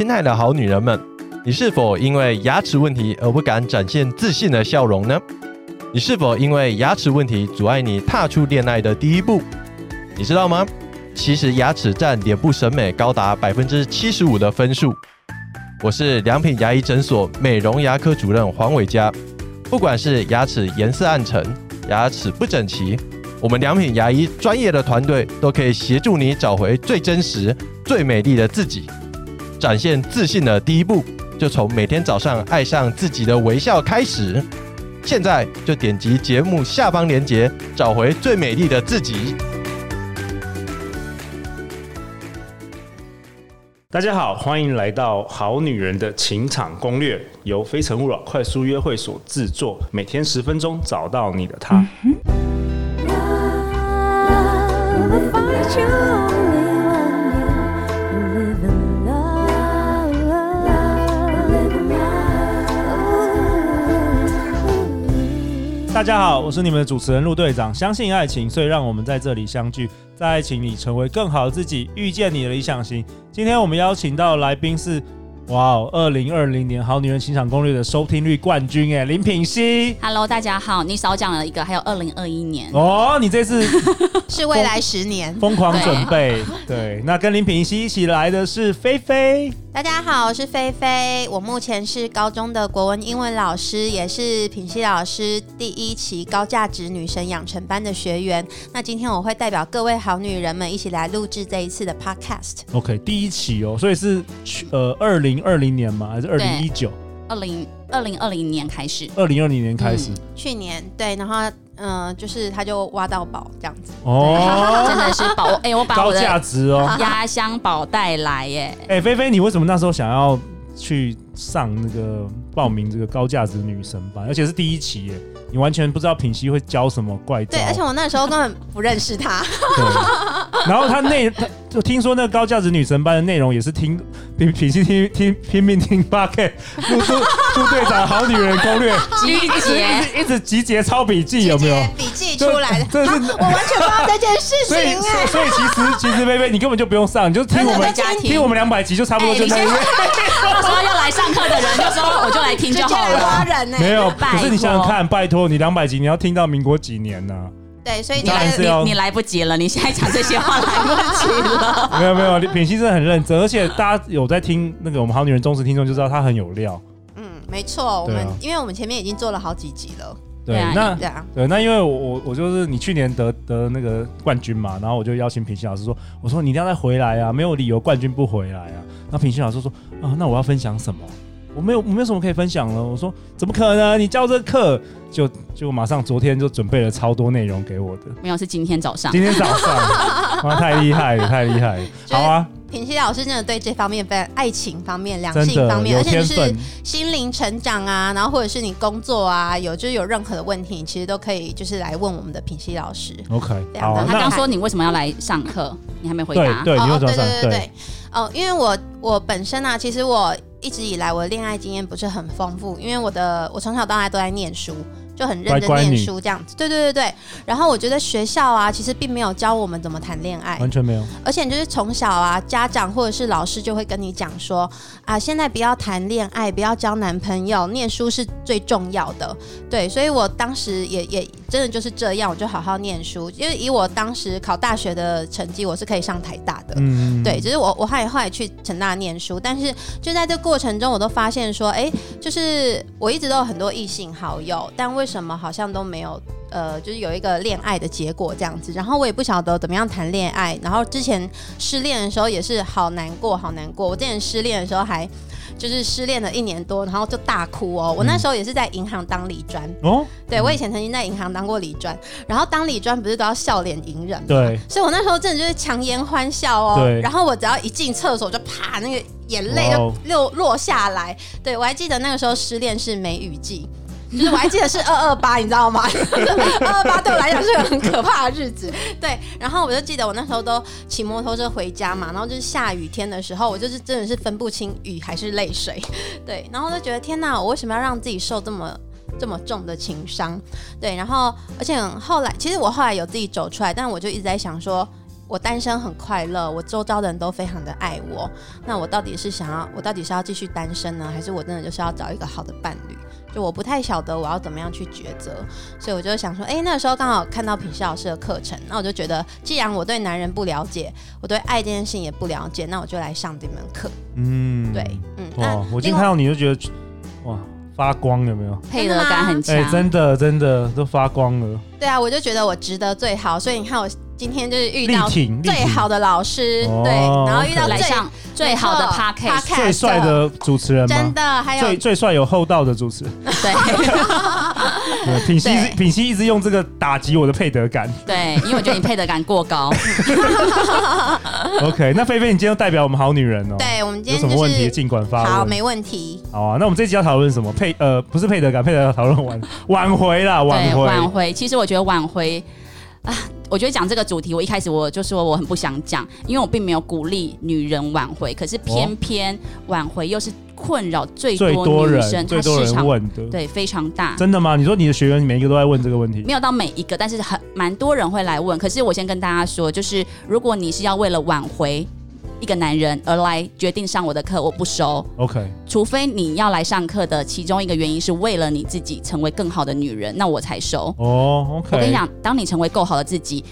亲爱的好女人们，你是否因为牙齿问题而不敢展现自信的笑容呢？你是否因为牙齿问题阻碍你踏出恋爱的第一步？你知道吗？其实牙齿占脸部审美高达百分之七十五的分数。我是良品牙医诊所美容牙科主任黄伟嘉。不管是牙齿颜色暗沉、牙齿不整齐，我们良品牙医专业的团队都可以协助你找回最真实、最美丽的自己。展现自信的第一步，就从每天早上爱上自己的微笑开始。现在就点击节目下方链接，找回最美丽的自己。大家好，欢迎来到《好女人的情场攻略》，由非诚勿扰快速约会所制作，每天十分钟，找到你的他。大家好，我是你们的主持人陆队长。相信爱情，所以让我们在这里相聚，在爱情里成为更好的自己，遇见你的理想型。今天我们邀请到的来宾是。哇哦！二零二零年《好女人情场攻略》的收听率冠军哎，林品熙。Hello，大家好，你少讲了一个，还有二零二一年哦，你这次 是未来十年，疯狂准备。对，那跟林品熙一起来的是菲菲。大家好，我是菲菲，我目前是高中的国文、英文老师，也是品希老师第一期高价值女神养成班的学员。那今天我会代表各位好女人们一起来录制这一次的 Podcast。OK，第一期哦，所以是呃二零。二零年吗？还是二零一九？二零二零二零年开始。二零二零年开始。嗯、去年对，然后嗯、呃，就是他就挖到宝这样子。哦，真的是宝 哎、欸，我把我的高价值哦压箱宝带来耶。哎、欸，菲菲，你为什么那时候想要去上那个报名这个高价值女神班，而且是第一期耶？你完全不知道品熙会教什么怪招。对，而且我那时候根本不认识他。对。然后他内他。就听说那个高价值女神班的内容也是听 品品熙听听拼命听八 K 陆陆队长好女人攻略集结一直集结抄笔记有没有笔记出来的？这是我完全不知道这件事情。所以所以其实其实菲菲你根本就不用上，你就听我们听我们两百集就差不多就那样。到时候要来上课的人就说我就来听就好了。没有，可是你想想看，拜托你两百集你要听到民国几年呢？对，所以你来你你来不及了，你现在讲这些话来不及了。没 有没有，品希真的很认真，而且大家有在听那个我们好女人忠实听众就知道她很有料。嗯，没错，我们因为我们前面已经做了好几集了。对，那对那因为我我就是你去年得得那个冠军嘛，然后我就邀请品希老师说，我说你一定要再回来啊，没有理由冠军不回来啊。那品希老师说啊，那我要分享什么？我没有，我没有什么可以分享了。我说怎么可能？你教这个课，就就马上昨天就准备了超多内容给我的。没有，是今天早上。今天早上，哇，太厉害了，太厉害了。好啊，品希老师真的对这方面，非常爱情方面、两性方面，而且就是心灵成长啊，然后或者是你工作啊，有就是有任何的问题，你其实都可以就是来问我们的平西老师。OK，好啊。他刚说你为什么要来上课？你还没回答。对，对，你为什么上？对对对对。哦，因为我我本身啊，其实我。一直以来，我的恋爱经验不是很丰富，因为我的我从小到大都在念书。就很认真念书这样子，对对对对。然后我觉得学校啊，其实并没有教我们怎么谈恋爱，完全没有。而且就是从小啊，家长或者是老师就会跟你讲说啊，现在不要谈恋爱，不要交男朋友，念书是最重要的。对，所以我当时也也真的就是这样，我就好好念书。因为以我当时考大学的成绩，我是可以上台大的。嗯，对，只是我我还后来去成大念书，但是就在这过程中，我都发现说，哎，就是我一直都有很多异性好友，但为什么好像都没有，呃，就是有一个恋爱的结果这样子，然后我也不晓得怎么样谈恋爱，然后之前失恋的时候也是好难过，好难过。我之前失恋的时候还就是失恋了一年多，然后就大哭哦。我那时候也是在银行当理专哦，对，我以前曾经在银行当过理专，然后当理专不是都要笑脸迎人嘛？对，所以我那时候真的就是强颜欢笑哦。对，然后我只要一进厕所就啪，那个眼泪就落落下来。对，我还记得那个时候失恋是梅雨季。就是我还记得是二二八，你知道吗？二二八对我来讲是个很可怕的日子。对，然后我就记得我那时候都骑摩托车回家嘛，然后就是下雨天的时候，我就是真的是分不清雨还是泪水。对，然后就觉得天哪，我为什么要让自己受这么这么重的情伤？对，然后而且后来其实我后来有自己走出来，但我就一直在想说。我单身很快乐，我周遭的人都非常的爱我，那我到底是想要，我到底是要继续单身呢，还是我真的就是要找一个好的伴侣？就我不太晓得我要怎么样去抉择，所以我就想说，哎、欸，那个时候刚好看到品熙老师的课程，那我就觉得，既然我对男人不了解，我对爱这件事情也不了解，那我就来上这门课。嗯，对，嗯，哇，我今天看到你就觉得，哇。发光有没有？配得感很强，哎、欸，真的真的都发光了。对啊，我就觉得我值得最好，所以你看我今天就是遇到最好的老师，对，然后遇到最上最好的 podcast 最帅的主持人，真的，还有最最帅有厚道的主持人，对。品熙品熙一直用这个打击我的配得感，对，因为我觉得你配得感过高。OK，那菲菲，你今天代表我们好女人哦。对，我们今天、有什么问题尽管发问。好，没问题。好啊，那我们这集要讨论什么？配呃，不是配得感，配得感讨论挽挽回啦，挽回挽回。其实我觉得挽回啊。我觉得讲这个主题，我一开始我就说我很不想讲，因为我并没有鼓励女人挽回，可是偏偏挽回又是困扰最多女生，最多人问的，对，非常大。真的吗？你说你的学员每一个都在问这个问题？没有到每一个，但是很蛮多人会来问。可是我先跟大家说，就是如果你是要为了挽回。一个男人而来决定上我的课，我不收。OK，除非你要来上课的其中一个原因是为了你自己成为更好的女人，那我才收。哦、oh，OK。我跟你讲，当你成为够好的自己，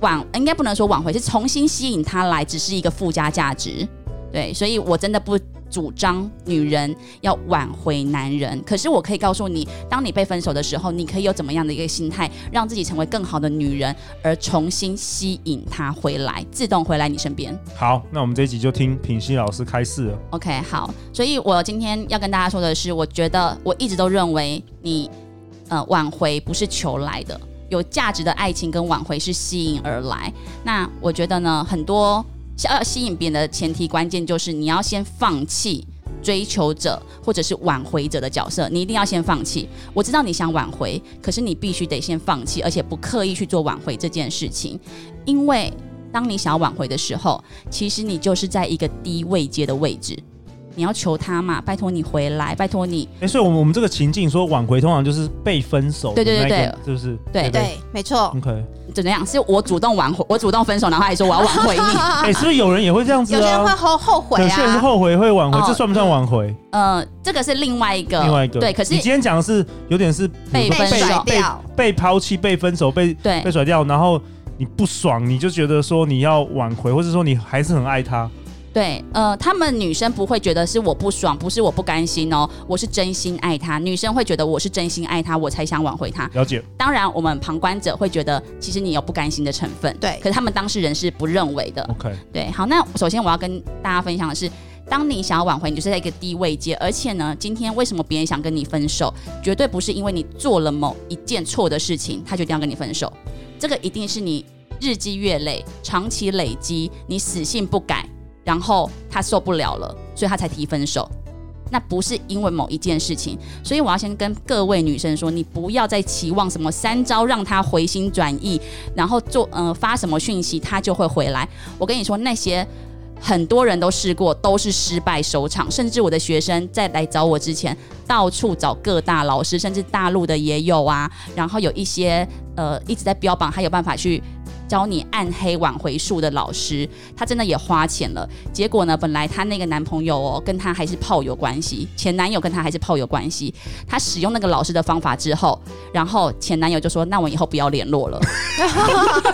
挽应该不能说挽回，是重新吸引他来，只是一个附加价值。对，所以我真的不。主张女人要挽回男人，可是我可以告诉你，当你被分手的时候，你可以有怎么样的一个心态，让自己成为更好的女人，而重新吸引他回来，自动回来你身边。好，那我们这一集就听品熙老师开示了。OK，好，所以我今天要跟大家说的是，我觉得我一直都认为你，呃，挽回不是求来的，有价值的爱情跟挽回是吸引而来。那我觉得呢，很多。要吸引别人的前提关键就是你要先放弃追求者或者是挽回者的角色，你一定要先放弃。我知道你想挽回，可是你必须得先放弃，而且不刻意去做挽回这件事情，因为当你想要挽回的时候，其实你就是在一个低位阶的位置。你要求他嘛？拜托你回来，拜托你。哎、欸，所以，我们我们这个情境说挽回，通常就是被分手，对对对对，是不是？对对，对，没错。OK，怎么样？是我主动挽回，我主动分手，然后还说我要挽回你。哎、欸，是不是有人也会这样子、啊？有些人会后后悔啊。有些人是后悔会挽回，哦、这算不算挽回？呃，这个是另外一个，另外一个。对，可是你今天讲的是有点是被分手被被抛弃、被分手、被对被甩掉，然后你不爽，你就觉得说你要挽回，或者说你还是很爱他。对，呃，他们女生不会觉得是我不爽，不是我不甘心哦，我是真心爱他。女生会觉得我是真心爱他，我才想挽回他。了解。当然，我们旁观者会觉得，其实你有不甘心的成分。对。可是他们当事人是不认为的。OK。对，好，那首先我要跟大家分享的是，当你想要挽回，你就是在一个低位阶，而且呢，今天为什么别人想跟你分手，绝对不是因为你做了某一件错的事情，他决定要跟你分手。这个一定是你日积月累、长期累积，你死性不改。然后他受不了了，所以他才提分手。那不是因为某一件事情，所以我要先跟各位女生说，你不要再期望什么三招让他回心转意，然后做呃发什么讯息他就会回来。我跟你说，那些很多人都试过，都是失败收场。甚至我的学生在来找我之前，到处找各大老师，甚至大陆的也有啊。然后有一些呃一直在标榜，他有办法去。教你暗黑挽回术的老师，她真的也花钱了。结果呢，本来她那个男朋友哦，跟她还是炮友关系，前男友跟她还是炮友关系。她使用那个老师的方法之后，然后前男友就说：“那我以后不要联络了。”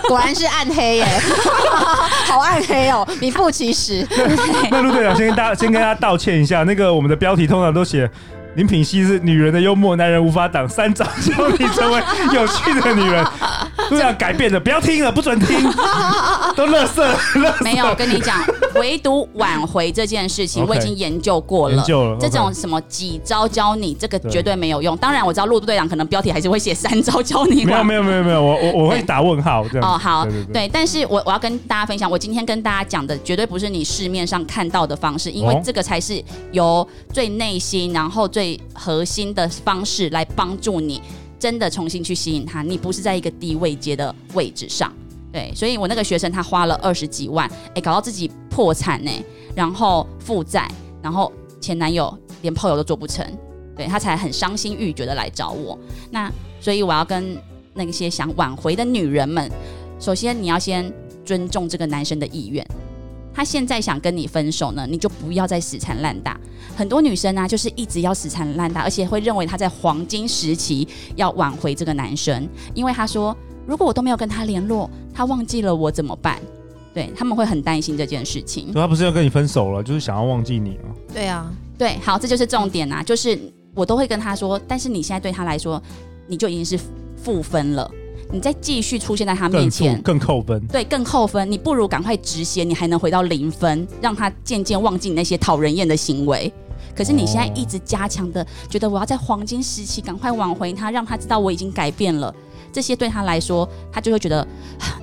果然是暗黑耶，好暗黑哦，名副其实。那陆队长先跟大家先跟大家道歉一下，那个我们的标题通常都写。林品熙是女人的幽默，男人无法挡。三招教你成为有趣的女人，都要改变的，不要听了，不准听，都垃圾，垃圾。没有，我跟你讲，唯独挽回这件事情，我已经研究过了。研究了。这种什么几招教你，这个绝对没有用。当然，我知道陆队长可能标题还是会写三招教你。没有，没有，没有，没有，我我我会打问号这样。哦，好，对，但是我我要跟大家分享，我今天跟大家讲的绝对不是你市面上看到的方式，因为这个才是由最内心，然后最。核心的方式来帮助你，真的重新去吸引他。你不是在一个低位阶的位置上，对。所以我那个学生他花了二十几万，哎，搞到自己破产呢，然后负债，然后前男友连炮友都做不成，对，他才很伤心欲绝的来找我。那所以我要跟那些想挽回的女人们，首先你要先尊重这个男生的意愿。他现在想跟你分手呢，你就不要再死缠烂打。很多女生啊，就是一直要死缠烂打，而且会认为他在黄金时期要挽回这个男生，因为他说，如果我都没有跟他联络，他忘记了我怎么办？对，他们会很担心这件事情。他不是要跟你分手了，就是想要忘记你啊。对啊，对，好，这就是重点啊，就是我都会跟他说，但是你现在对他来说，你就已经是负分了。你再继续出现在他面前，更，更扣分。对，更扣分。你不如赶快止血，你还能回到零分，让他渐渐忘记你那些讨人厌的行为。可是你现在一直加强的，觉得我要在黄金时期赶快挽回他，让他知道我已经改变了。这些对他来说，他就会觉得，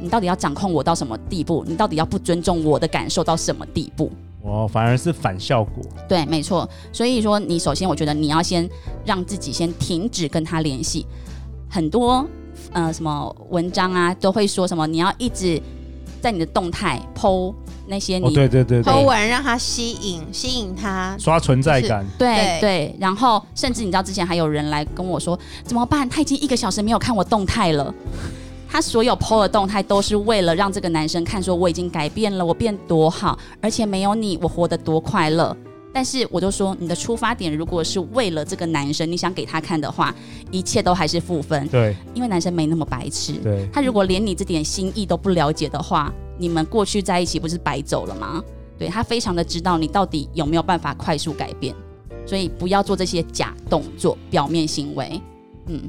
你到底要掌控我到什么地步？你到底要不尊重我的感受到什么地步？哦，反而是反效果。对，没错。所以说，你首先我觉得你要先让自己先停止跟他联系，很多。呃，什么文章啊，都会说什么？你要一直在你的动态 po 那些你，哦、对对对，po 文让他吸引，吸引他刷存在感。对对，对，然后甚至你知道之前还有人来跟我说，怎么办？他已经一个小时没有看我动态了。他所有 po 的动态都是为了让这个男生看，说我已经改变了，我变多好，而且没有你，我活得多快乐。但是我就说，你的出发点如果是为了这个男生，你想给他看的话，一切都还是负分。对，因为男生没那么白痴。对，他如果连你这点心意都不了解的话，你们过去在一起不是白走了吗？对，他非常的知道你到底有没有办法快速改变，所以不要做这些假动作、表面行为。嗯，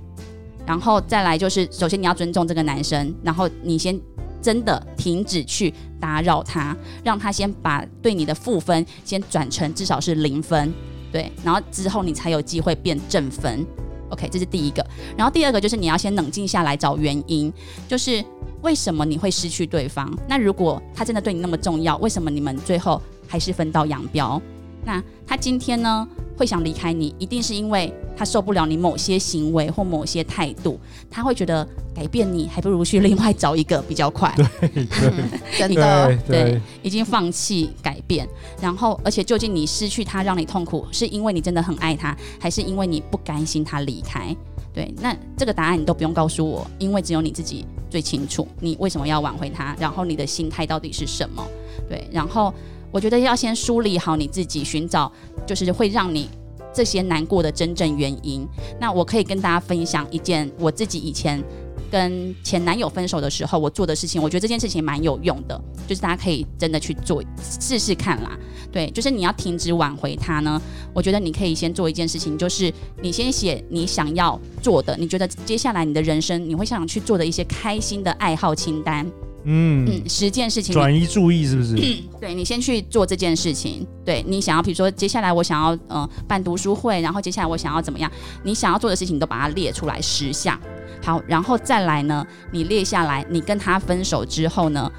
然后再来就是，首先你要尊重这个男生，然后你先。真的停止去打扰他，让他先把对你的负分先转成至少是零分，对，然后之后你才有机会变正分。OK，这是第一个。然后第二个就是你要先冷静下来找原因，就是为什么你会失去对方？那如果他真的对你那么重要，为什么你们最后还是分道扬镳？那他今天呢会想离开你，一定是因为他受不了你某些行为或某些态度，他会觉得改变你还不如去另外找一个比较快。对 对，真的对，已经放弃改变。然后，而且究竟你失去他让你痛苦，是因为你真的很爱他，还是因为你不甘心他离开？对，那这个答案你都不用告诉我，因为只有你自己最清楚，你为什么要挽回他，然后你的心态到底是什么？对，然后。我觉得要先梳理好你自己，寻找就是会让你这些难过的真正原因。那我可以跟大家分享一件我自己以前跟前男友分手的时候我做的事情，我觉得这件事情蛮有用的，就是大家可以真的去做试试看啦。对，就是你要停止挽回他呢，我觉得你可以先做一件事情，就是你先写你想要做的，你觉得接下来你的人生你会想去做的一些开心的爱好清单。嗯嗯，十件事情转移注意是不是？嗯、对，你先去做这件事情。对，你想要，比如说接下来我想要呃办读书会，然后接下来我想要怎么样？你想要做的事情你都把它列出来十项。好，然后再来呢，你列下来，你跟他分手之后呢，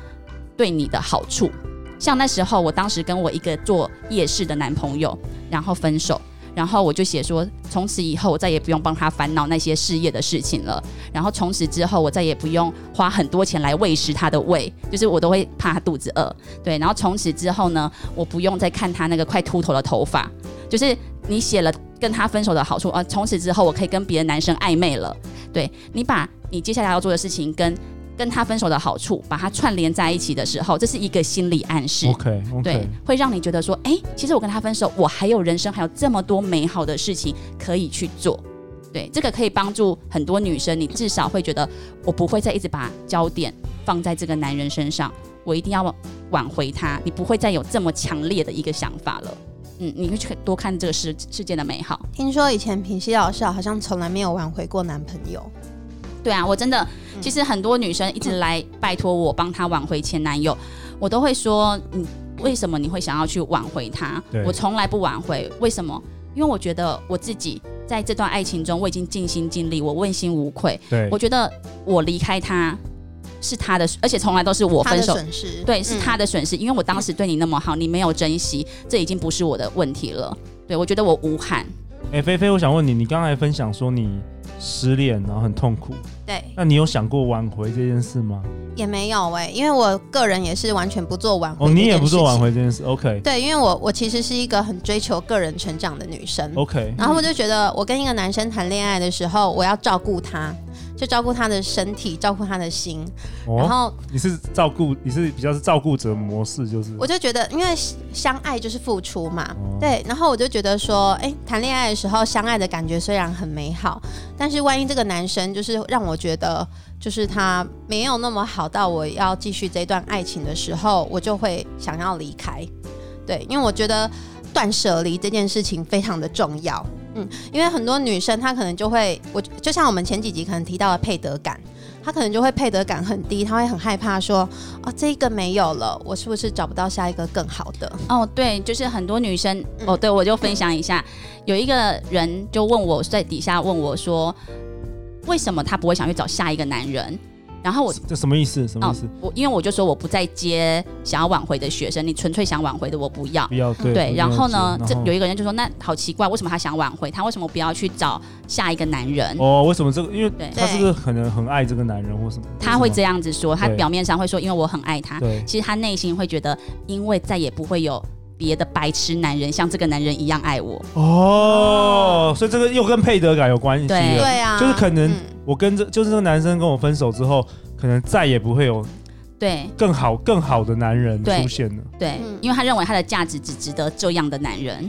对你的好处。像那时候，我当时跟我一个做夜市的男朋友，然后分手。然后我就写说，从此以后我再也不用帮他烦恼那些事业的事情了。然后从此之后，我再也不用花很多钱来喂食他的胃，就是我都会怕他肚子饿。对，然后从此之后呢，我不用再看他那个快秃头的头发。就是你写了跟他分手的好处，呃，从此之后我可以跟别的男生暧昧了。对，你把你接下来要做的事情跟。跟他分手的好处，把它串联在一起的时候，这是一个心理暗示。OK，, okay. 对，会让你觉得说，哎，其实我跟他分手，我还有人生，还有这么多美好的事情可以去做。对，这个可以帮助很多女生，你至少会觉得，我不会再一直把焦点放在这个男人身上，我一定要挽回他。你不会再有这么强烈的一个想法了。嗯，你会去多看这个世世界的美好。听说以前平西老师好像从来没有挽回过男朋友。对啊，我真的，其实很多女生一直来拜托我帮她挽回前男友，我都会说，你，为什么你会想要去挽回他？我从来不挽回，为什么？因为我觉得我自己在这段爱情中，我已经尽心尽力，我问心无愧。对，我觉得我离开他是他的，而且从来都是我分手，损失，对，是他的损失，因为我当时对你那么好，你没有珍惜，这已经不是我的问题了。对，我觉得我无憾。哎，菲菲，我想问你，你刚才分享说你。失恋，然后很痛苦。对，那你有想过挽回这件事吗？也没有哎、欸，因为我个人也是完全不做挽回。哦，你也不做挽回这件事？OK。对，因为我我其实是一个很追求个人成长的女生。OK。然后我就觉得，我跟一个男生谈恋爱的时候，我要照顾他。就照顾他的身体，照顾他的心。哦、然后你是照顾，你是比较是照顾者模式，就是我就觉得，因为相爱就是付出嘛，哦、对。然后我就觉得说，哎，谈恋爱的时候相爱的感觉虽然很美好，但是万一这个男生就是让我觉得，就是他没有那么好到我要继续这段爱情的时候，我就会想要离开。对，因为我觉得。断舍离这件事情非常的重要，嗯，因为很多女生她可能就会，我就像我们前几集可能提到的配得感，她可能就会配得感很低，她会很害怕说，哦，这个没有了，我是不是找不到下一个更好的？哦，对，就是很多女生，哦，对，我就分享一下，有一个人就问我在底下问我说，为什么她不会想去找下一个男人？然后我这什么意思？什么意思？哦、我因为我就说我不再接想要挽回的学生，你纯粹想挽回的我不要。不要对。对，然后呢，这有一个人就说，那好奇怪，为什么他想挽回？他为什么不要去找下一个男人？哦，为什么这个？因为他是不是可能很爱这个男人或什么？他会这样子说，他表面上会说，因为我很爱他。对。其实他内心会觉得，因为再也不会有别的白痴男人像这个男人一样爱我。哦，所以这个又跟配得感有关系。对对啊，就是可能。我跟这就是这个男生跟我分手之后，可能再也不会有对更好更好的男人出现了。对，因为他认为他的价值只值得这样的男人。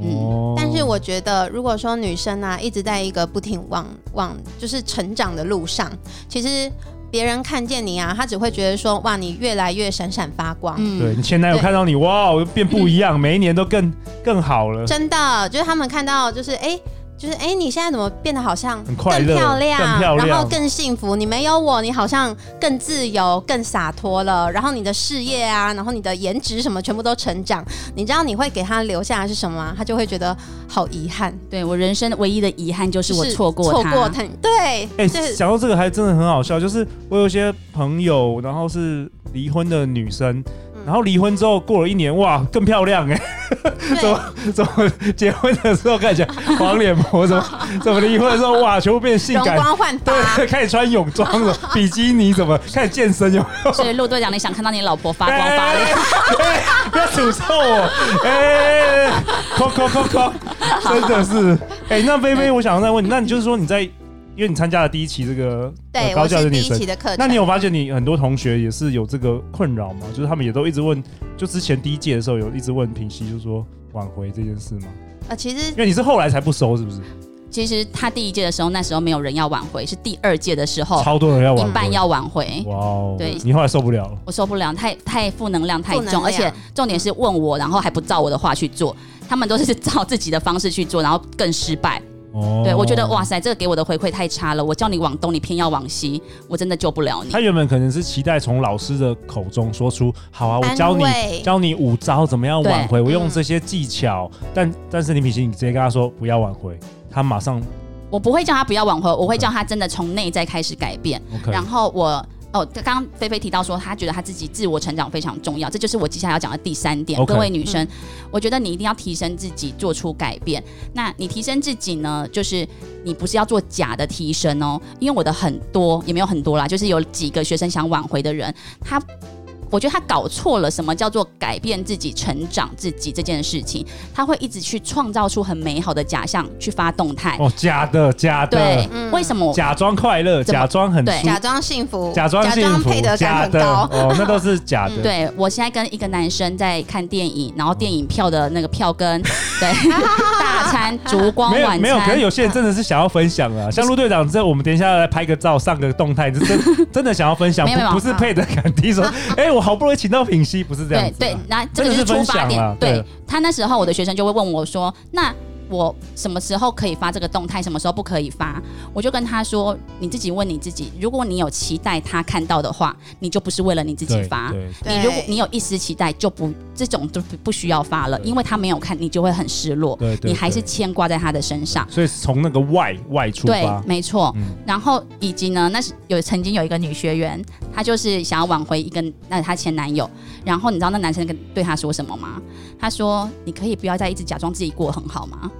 哦、嗯，但是我觉得，如果说女生啊一直在一个不停往往就是成长的路上，其实别人看见你啊，他只会觉得说哇，你越来越闪闪发光。嗯，对你前男友看到你哇，变不一样，每一年都更更好了。真的，就是他们看到就是哎。欸就是哎，你现在怎么变得好像更漂亮，更漂亮，然后更幸福？你没有我，你好像更自由、更洒脱了。然后你的事业啊，然后你的颜值什么，全部都成长。你知道你会给他留下的是什么吗？他就会觉得好遗憾。对，我人生唯一的遗憾就是我错过他。错过他，对。哎，想到这个还真的很好笑，就是我有些朋友，然后是离婚的女生。然后离婚之后过了一年，哇，更漂亮哎！怎么怎么结婚的时候看起来黄脸婆，怎 么怎么离婚的时候哇，全部变性感，容光焕发，对，开始穿泳装了，比基尼怎么开始健身有没有？所以陆队长，你想看到你老婆发光发亮？不要诅咒我！哎，扣扣扣扣，真的是哎，那菲菲，我想再问你，那你就是说你在。因为你参加了第一期这个对、呃、高教的女生第一期的课程，那你有发现你很多同学也是有这个困扰吗？就是他们也都一直问，就之前第一届的时候有一直问品熙，就是说挽回这件事吗？啊，其实因为你是后来才不收，是不是？其实他第一届的时候，那时候没有人要挽回，是第二届的时候，超多人要挽回，一半要挽回。哇哦！对，你后来受不了了，我受不了，太太负能量太重，而且重点是问我，然后还不照我的话去做，他们都是照自己的方式去做，然后更失败。哦，对，我觉得哇塞，这个给我的回馈太差了。我叫你往东，你偏要往西，我真的救不了你。他原本可能是期待从老师的口中说出，好啊，我教你教你五招怎么样挽回，我用这些技巧。嗯、但但是林品熙，你直接跟他说不要挽回，他马上，我不会叫他不要挽回，我会叫他真的从内在开始改变。然后我。哦，刚刚菲菲提到说，她觉得她自己自我成长非常重要，这就是我接下来要讲的第三点。Okay, 各位女生，嗯，我觉得你一定要提升自己，做出改变。那你提升自己呢，就是你不是要做假的提升哦，因为我的很多也没有很多啦，就是有几个学生想挽回的人，他。我觉得他搞错了，什么叫做改变自己、成长自己这件事情？他会一直去创造出很美好的假象，去发动态。哦，假的，假的。对，嗯、为什么？假装快乐，假装很对，假装幸福，假装幸福，配得感很高。哦，那都是假的。对，我现在跟一个男生在看电影，然后电影票的那个票根，对，大餐烛光晚餐。没有，没有。可是有些人真的是想要分享啊，像陆队长，这我们等一下来拍个照，上个动态，是真真的想要分享，不不是配得感低说，哎、欸，我。好不容易请到品熙，不是这样子、啊。对对，那这个是出发点。对，对他那时候，我的学生就会问我说：“那我什么时候可以发这个动态？什么时候不可以发？”我就跟他说：“你自己问你自己，如果你有期待他看到的话，你就不是为了你自己发。你如果你有一丝期待，就不这种都不需要发了，因为他没有看，你就会很失落。你还是牵挂在他的身上。所以从那个外外出发，对，没错。嗯、然后以及呢，那是有曾经有一个女学员。”她就是想要挽回一个那她前男友，然后你知道那男生跟对她说什么吗？他说：“你可以不要再一直假装自己过很好吗？”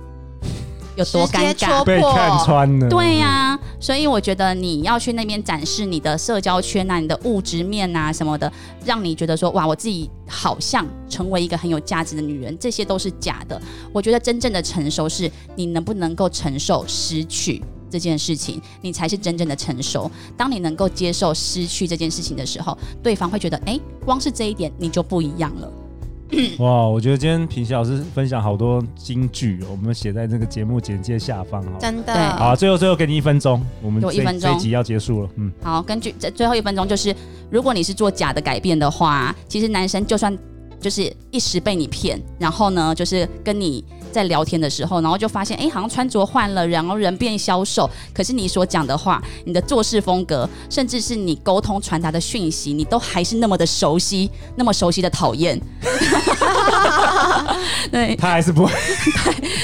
有多尴尬？被看穿了。对呀、啊，所以我觉得你要去那边展示你的社交圈啊、你的物质面啊什么的，让你觉得说哇，我自己好像成为一个很有价值的女人，这些都是假的。我觉得真正的成熟是你能不能够承受失去。这件事情，你才是真正的成熟。当你能够接受失去这件事情的时候，对方会觉得，哎，光是这一点你就不一样了。哇，我觉得今天平西老师分享好多金句，我们写在这个节目简介下方哈。真的。对好，最后最后给你一分钟，我们这一分钟这一集要结束了。嗯，好，根据这最后一分钟就是，如果你是做假的改变的话，其实男生就算就是一时被你骗，然后呢，就是跟你。在聊天的时候，然后就发现，哎，好像穿着换了，然后人变消瘦。可是你所讲的话，你的做事风格，甚至是你沟通传达的讯息，你都还是那么的熟悉，那么熟悉的讨厌。对，他还是不会，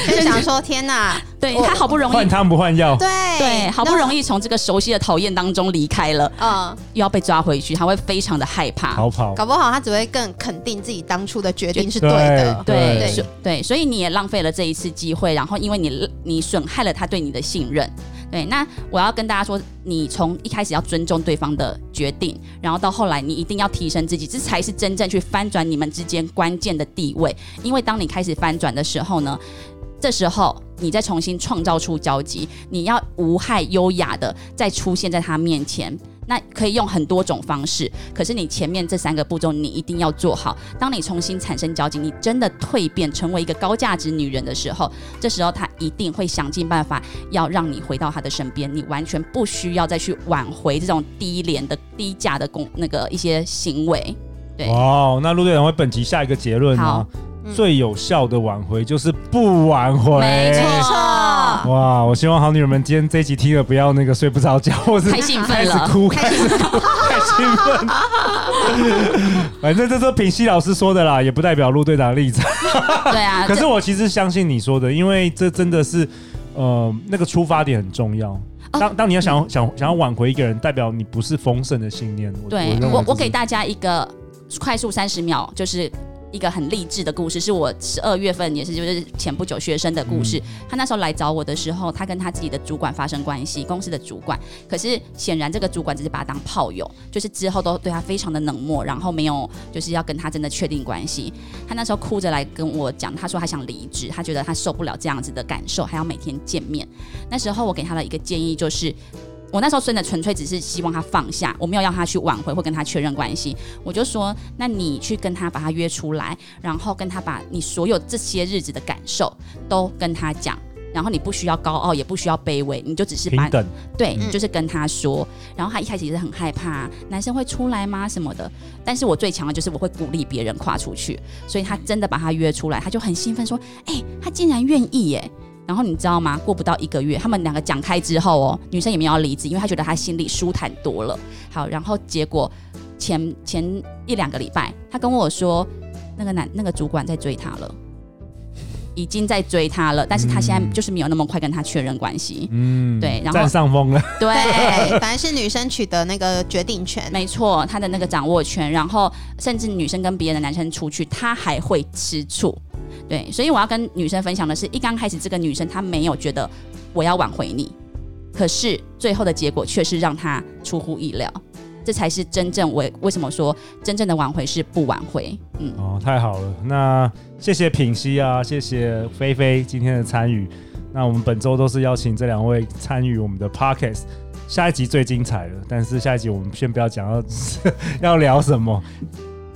就想说天哪，对他好不容易换汤不换药，对。对，好不容易从这个熟悉的讨厌当中离开了，嗯，又要被抓回去，他会非常的害怕，逃跑，搞不好他只会更肯定自己当初的决定是对的，对对。对，对，所以你也浪费了这一次机会，然后因为你你损害了他对你的信任。对，那我要跟大家说，你从一开始要尊重对方的决定，然后到后来你一定要提升自己，这才是真正去翻转你们之间关键的地位。因为当你开始翻转的时候呢，这时候你再重新创造出交集，你要无害优雅的再出现在他面前。那可以用很多种方式，可是你前面这三个步骤你一定要做好。当你重新产生交集，你真的蜕变成为一个高价值女人的时候，这时候他一定会想尽办法要让你回到他的身边，你完全不需要再去挽回这种低廉的低价的工那个一些行为。对，哦，那陆队长为本集下一个结论呢？最有效的挽回就是不挽回。没错。哇，我希望好女人们今天这一集听了不要那个睡不着觉，或是太兴奋了，开始哭，开始哭，太兴奋。反正这是品熙老师说的啦，也不代表陆队长的立场。对啊。可是我其实相信你说的，因为这真的是，呃，那个出发点很重要。当当你要想想想要挽回一个人，代表你不是丰盛的信念。对，我我给大家一个快速三十秒，就是。一个很励志的故事，是我十二月份也是就是前不久学生的故事。他那时候来找我的时候，他跟他自己的主管发生关系，公司的主管。可是显然这个主管只是把他当炮友，就是之后都对他非常的冷漠，然后没有就是要跟他真的确定关系。他那时候哭着来跟我讲，他说他想离职，他觉得他受不了这样子的感受，还要每天见面。那时候我给他的一个建议就是。我那时候真的纯粹只是希望他放下，我没有要他去挽回或跟他确认关系。我就说，那你去跟他把他约出来，然后跟他把你所有这些日子的感受都跟他讲，然后你不需要高傲，也不需要卑微，你就只是把平等对，你就是跟他说。然后他一开始也是很害怕，男生会出来吗什么的？但是我最强的就是我会鼓励别人跨出去，所以他真的把他约出来，他就很兴奋说：“哎，他竟然愿意耶！”然后你知道吗？过不到一个月，他们两个讲开之后哦，女生也没有要离职，因为她觉得她心里舒坦多了。好，然后结果前前一两个礼拜，她跟我说，那个男那个主管在追她了，已经在追她了，但是他现在就是没有那么快跟他确认关系。嗯，对，然后占上风了。对，反而是女生取得那个决定权，没错，她的那个掌握权。然后甚至女生跟别的男生出去，她还会吃醋。对，所以我要跟女生分享的是，一刚开始这个女生她没有觉得我要挽回你，可是最后的结果却是让她出乎意料，这才是真正为为什么说真正的挽回是不挽回。嗯，哦，太好了，那谢谢品溪啊，谢谢菲菲今天的参与。那我们本周都是邀请这两位参与我们的 Podcast，下一集最精彩了，但是下一集我们先不要讲要 要聊什么。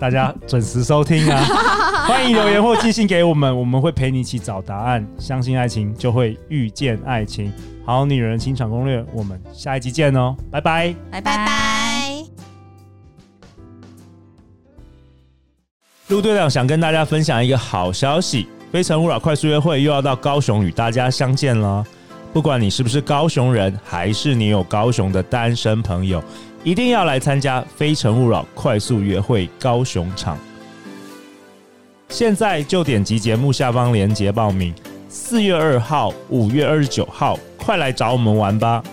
大家准时收听啊！欢迎留言或寄信给我们，我们会陪你一起找答案。相信爱情，就会遇见爱情。好女人情场攻略，我们下一集见哦！拜拜，拜拜拜。陆队长想跟大家分享一个好消息：非诚勿扰快速约会又要到高雄与大家相见了。不管你是不是高雄人，还是你有高雄的单身朋友。一定要来参加《非诚勿扰》快速约会高雄场，现在就点击节目下方链接报名。四月二号、五月二十九号，快来找我们玩吧！